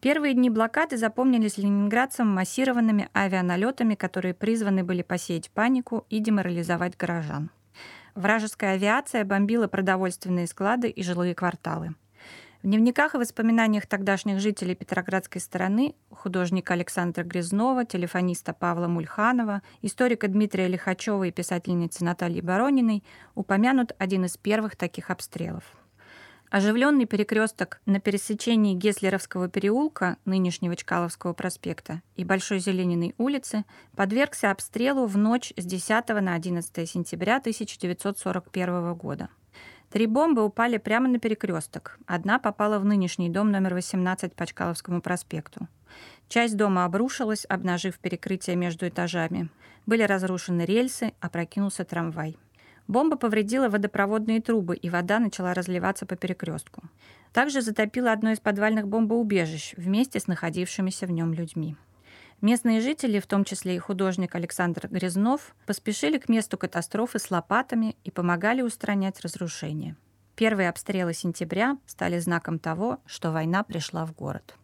Первые дни блокады запомнились ленинградцам массированными авианалетами, которые призваны были посеять панику и деморализовать горожан. Вражеская авиация бомбила продовольственные склады и жилые кварталы. В дневниках и воспоминаниях тогдашних жителей Петроградской стороны художника Александра Грязнова, телефониста Павла Мульханова, историка Дмитрия Лихачева и писательницы Натальи Барониной упомянут один из первых таких обстрелов. Оживленный перекресток на пересечении Геслеровского переулка, нынешнего Чкаловского проспекта, и Большой Зелениной улицы подвергся обстрелу в ночь с 10 на 11 сентября 1941 года. Три бомбы упали прямо на перекресток. Одна попала в нынешний дом номер 18 по Чкаловскому проспекту. Часть дома обрушилась, обнажив перекрытие между этажами. Были разрушены рельсы, опрокинулся трамвай. Бомба повредила водопроводные трубы, и вода начала разливаться по перекрестку. Также затопила одно из подвальных бомбоубежищ вместе с находившимися в нем людьми. Местные жители, в том числе и художник Александр Грязнов, поспешили к месту катастрофы с лопатами и помогали устранять разрушения. Первые обстрелы сентября стали знаком того, что война пришла в город.